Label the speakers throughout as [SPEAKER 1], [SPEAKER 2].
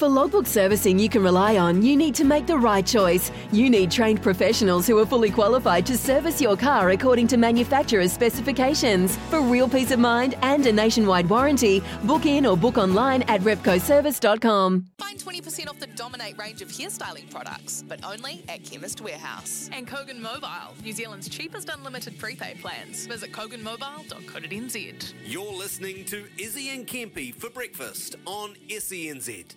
[SPEAKER 1] For logbook servicing you can rely on, you need to make the right choice. You need trained professionals who are fully qualified to service your car according to manufacturer's specifications. For real peace of mind and a nationwide warranty, book in or book online at repcoservice.com.
[SPEAKER 2] Find 20% off the Dominate range of hairstyling products, but only at Chemist Warehouse. And Kogan Mobile, New Zealand's cheapest unlimited prepaid plans. Visit koganmobile.co.nz.
[SPEAKER 3] You're listening to Izzy and Kempy for breakfast on SENZ.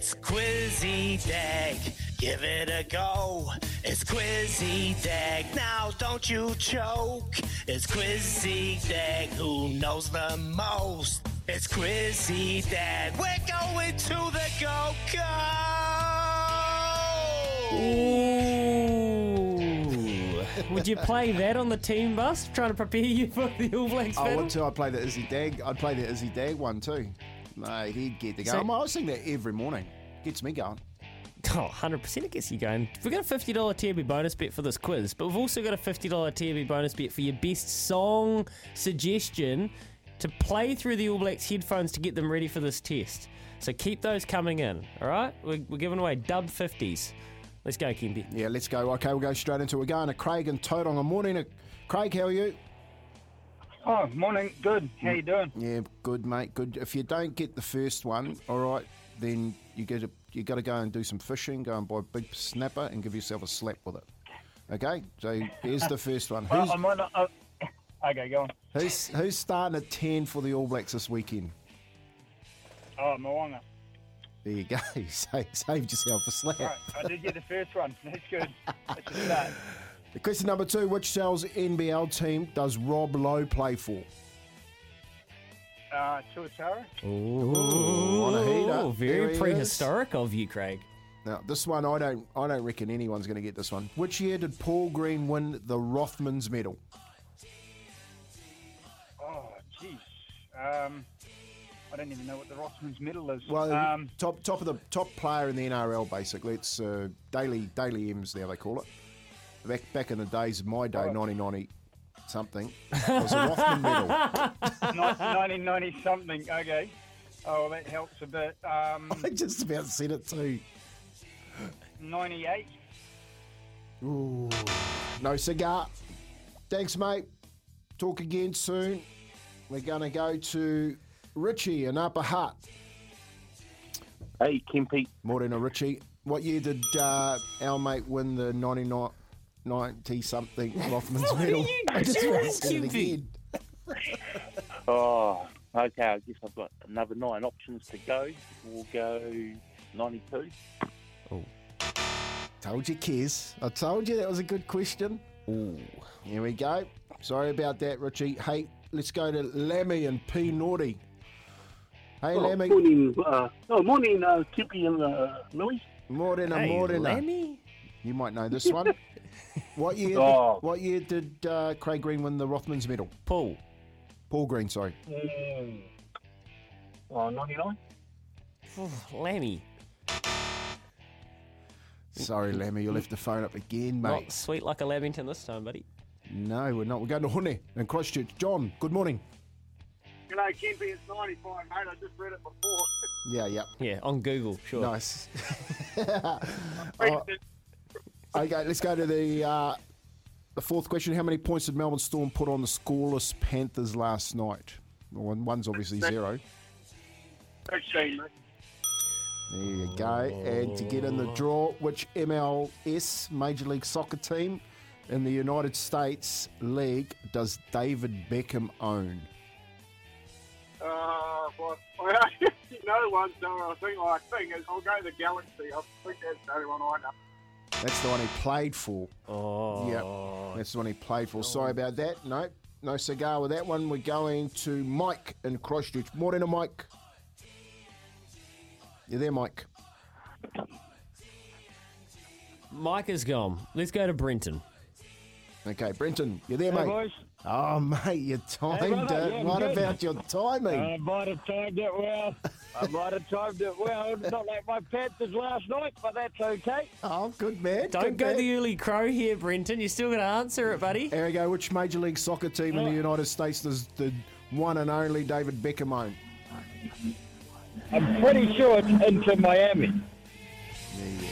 [SPEAKER 4] It's Quizzy Dag, give it a go. It's Quizzy Dag, now don't you choke. It's Quizzy Dag, who knows the most? It's Quizzy Dag, we're going to the Go Go!
[SPEAKER 5] Ooh. Would you play that on the team bus, trying to prepare you for the All Blacks
[SPEAKER 6] I
[SPEAKER 5] battle?
[SPEAKER 6] would too. I'd play the Izzy Dag. I'd play the Izzy Dag one too. Mate, he'd get the
[SPEAKER 5] So-
[SPEAKER 6] going. I sing that every morning. Gets me going.
[SPEAKER 5] Oh, 100% it gets you going. We've got a $50 TAB bonus bet for this quiz, but we've also got a $50 TAB bonus bet for your best song suggestion to play through the All Blacks headphones to get them ready for this test. So keep those coming in, all right? We're, we're giving away dub 50s. Let's go, Kempy.
[SPEAKER 6] Yeah, let's go. Okay, we'll go straight into it. We're going to Craig and Tauranga. Morning, Craig. How are you?
[SPEAKER 7] Oh, morning. Good. How you doing?
[SPEAKER 6] Yeah, good, mate. Good. If you don't get the first one, all right, then you get a, you got to go and do some fishing. Go and buy a big snapper and give yourself a slap with it. Okay, so here's the first one.
[SPEAKER 7] Well,
[SPEAKER 6] Who's,
[SPEAKER 7] I might not. Uh, okay, go on.
[SPEAKER 6] who's who's starting at ten for the All Blacks this weekend?
[SPEAKER 7] Oh, Mo'unga.
[SPEAKER 6] There you go. Save, saved yourself a slap.
[SPEAKER 7] Right, I did get the first one. That's good. That's a start.
[SPEAKER 6] Question number two: Which Sal's NBL team does Rob Loe play for?
[SPEAKER 7] Uh, Tuatara.
[SPEAKER 6] Ooh, on a heater.
[SPEAKER 5] Oh, very
[SPEAKER 6] he
[SPEAKER 5] prehistoric of you, Craig.
[SPEAKER 6] Now, this one I don't I don't reckon anyone's going to get this one. Which year did Paul Green win the Rothmans medal?
[SPEAKER 7] Oh, jeez. Um, I don't even know what the Rossman's medal is.
[SPEAKER 6] Well,
[SPEAKER 7] um,
[SPEAKER 6] top top of the top player in the NRL basically. It's uh, Dally Dally M's now they call it. Back back in the days of my day, 1990 something, it was a Rothman medal.
[SPEAKER 7] 1990 something. Okay. Oh, well, that helps a bit. Um,
[SPEAKER 6] I just about said it too.
[SPEAKER 7] 98.
[SPEAKER 6] Ooh, no cigar. Thanks, mate. Talk again soon. We're going to go to Richie in Upper Hutt.
[SPEAKER 8] Hey, Kempy.
[SPEAKER 6] Morena Richie. What year did uh, our mate win the 99 90 something Rothman's medal? I just want to say it again.
[SPEAKER 8] Oh, okay. I guess I've got another nine options to go. We'll go 92. Oh.
[SPEAKER 6] Told you, Kez. I told you that was a good question.
[SPEAKER 5] Ooh.
[SPEAKER 6] Here we go. Sorry about that, Richie. Hey, let's go to Lammy and P Naughty. Hey,
[SPEAKER 8] Oh,
[SPEAKER 6] Lammy.
[SPEAKER 8] morning, uh, oh, morning, uh, Kempy and uh, Louis.
[SPEAKER 6] Morena,
[SPEAKER 5] Hey,
[SPEAKER 6] Morena.
[SPEAKER 5] Lemmy?
[SPEAKER 6] You might know this one. what year?
[SPEAKER 8] Oh.
[SPEAKER 6] What year did uh, Craig Green win the Rothmans medal?
[SPEAKER 5] Paul.
[SPEAKER 6] Paul Green, sorry.
[SPEAKER 8] Mm. Oh, 99?
[SPEAKER 5] Lemmy.
[SPEAKER 6] Sorry, Lammy, you left the phone up again, mate.
[SPEAKER 5] Not sweet like a Lamington this time, buddy.
[SPEAKER 6] No, we're not. We're going to Hune and Christchurch. John, good morning.
[SPEAKER 7] You know, Kempy, it's 95, mate. I just read it before.
[SPEAKER 6] Yeah, yeah.
[SPEAKER 5] Yeah, on Google, sure.
[SPEAKER 6] Nice. Oh, Okay, let's go to the uh, the fourth question. How many points did Melbourne Storm put on the scoreless Panthers last night? Well, one's obviously zero.
[SPEAKER 7] 16, mate.
[SPEAKER 6] There you go. And to get in the draw, which MLS Major League Soccer team in the United States League does David Beckham own?
[SPEAKER 7] Uh, what? you know one, so I think, I think it- I'll go the Galaxy. I think that's the only one I know.
[SPEAKER 6] That's the one he played for.
[SPEAKER 5] Oh.
[SPEAKER 6] Yep, that's the one he played for. Sorry about that. No, no cigar with that one. We're going to Mike in Christchurch. Morning, Mike. You there, Mike?
[SPEAKER 5] Mike is gone. Let's go to Brenton.
[SPEAKER 6] Okay, Brenton, you're there,
[SPEAKER 9] Hey,
[SPEAKER 6] mate?
[SPEAKER 9] boys.
[SPEAKER 6] Oh, mate, you timed
[SPEAKER 9] brother,
[SPEAKER 6] it.
[SPEAKER 9] yeah,
[SPEAKER 6] what
[SPEAKER 9] good.
[SPEAKER 6] about your timing?
[SPEAKER 9] Uh, I might have timed it well. I might have timed it well. It's not like my Panthers last night, but that's okay.
[SPEAKER 6] oh, good man.
[SPEAKER 5] Don't
[SPEAKER 6] good
[SPEAKER 5] go
[SPEAKER 6] man.
[SPEAKER 5] the early crow here, Brenton. You're still going to answer it, buddy.
[SPEAKER 6] There we go. Which Major League Soccer team in the uh. United States does the one and only David Beckham own?
[SPEAKER 9] I'm pretty sure it's Inter Miami.
[SPEAKER 6] There you
[SPEAKER 9] Turn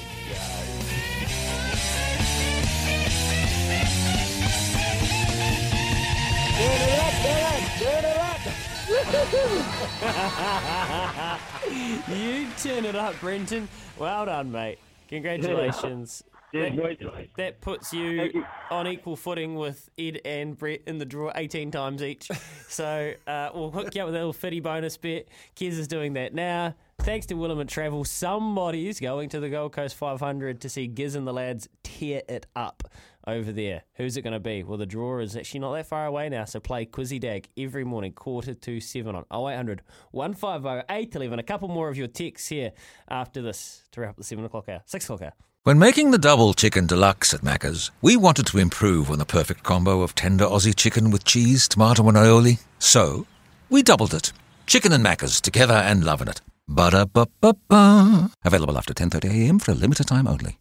[SPEAKER 5] You turn it up, Brenton. Well done, mate. Congratulations. That, that puts you,
[SPEAKER 9] you.
[SPEAKER 5] on equal footing with Ed and Brett in the draw 18 times each. So uh, we'll hook you up with a little fitty bonus bet. Kez is doing that now. Thanks to Williment Travel, somebody's going to the Gold Coast 500 to see Giz and the lads tear it up over there. Who's it going to be? Well, the draw is actually not that far away now, so play Quizzy Dag every morning, quarter to seven on 0800 150 811. A couple more of your texts here after this to wrap up the seven o'clock hour, six o'clock hour.
[SPEAKER 10] When making the double chicken deluxe at Macca's, we wanted to improve on the perfect combo of tender Aussie chicken with cheese, tomato, and aioli. So, we doubled it. Chicken and Macca's together and loving it. Ba-da-ba-ba-ba. Available after 10.30am for a limited time only.